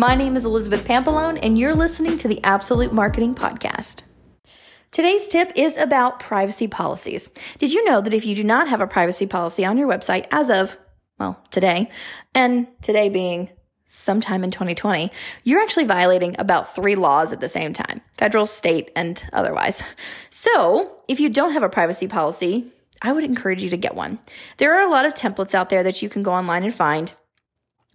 My name is Elizabeth Pampalone, and you're listening to the Absolute Marketing Podcast. Today's tip is about privacy policies. Did you know that if you do not have a privacy policy on your website as of, well, today, and today being sometime in 2020, you're actually violating about three laws at the same time federal, state, and otherwise. So, if you don't have a privacy policy, I would encourage you to get one. There are a lot of templates out there that you can go online and find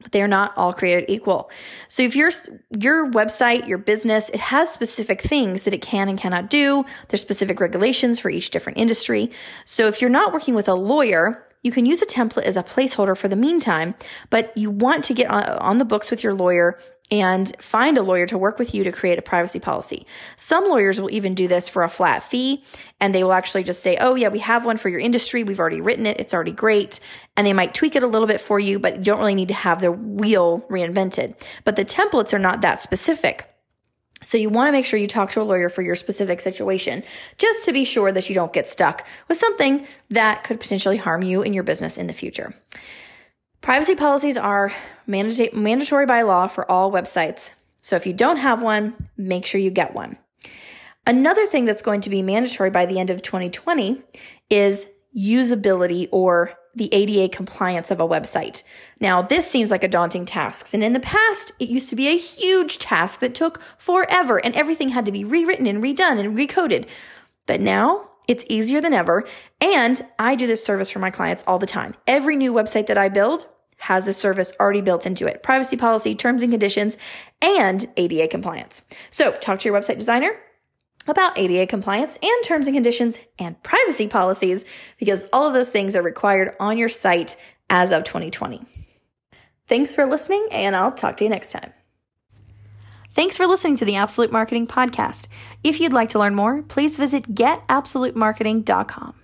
but they are not all created equal. So if your your website, your business, it has specific things that it can and cannot do. There's specific regulations for each different industry. So if you're not working with a lawyer, you can use a template as a placeholder for the meantime, but you want to get on, on, the books with your lawyer and find a lawyer to work with you to create a privacy policy. Some lawyers will even do this for a flat fee and they will actually just say, Oh yeah, we have one for your industry. We've already written it. It's already great. And they might tweak it a little bit for you, but you don't really need to have the wheel reinvented. But the templates are not that specific. So you want to make sure you talk to a lawyer for your specific situation, just to be sure that you don't get stuck with something that could potentially harm you in your business in the future. Privacy policies are mandata- mandatory by law for all websites. So if you don't have one, make sure you get one. Another thing that's going to be mandatory by the end of 2020 is usability or the ADA compliance of a website. Now, this seems like a daunting task. And in the past, it used to be a huge task that took forever and everything had to be rewritten and redone and recoded. But now it's easier than ever. And I do this service for my clients all the time. Every new website that I build has this service already built into it privacy policy, terms and conditions, and ADA compliance. So talk to your website designer about ADA compliance and terms and conditions and privacy policies because all of those things are required on your site as of 2020. Thanks for listening, and I'll talk to you next time. Thanks for listening to the Absolute Marketing Podcast. If you'd like to learn more, please visit getabsolutemarketing.com.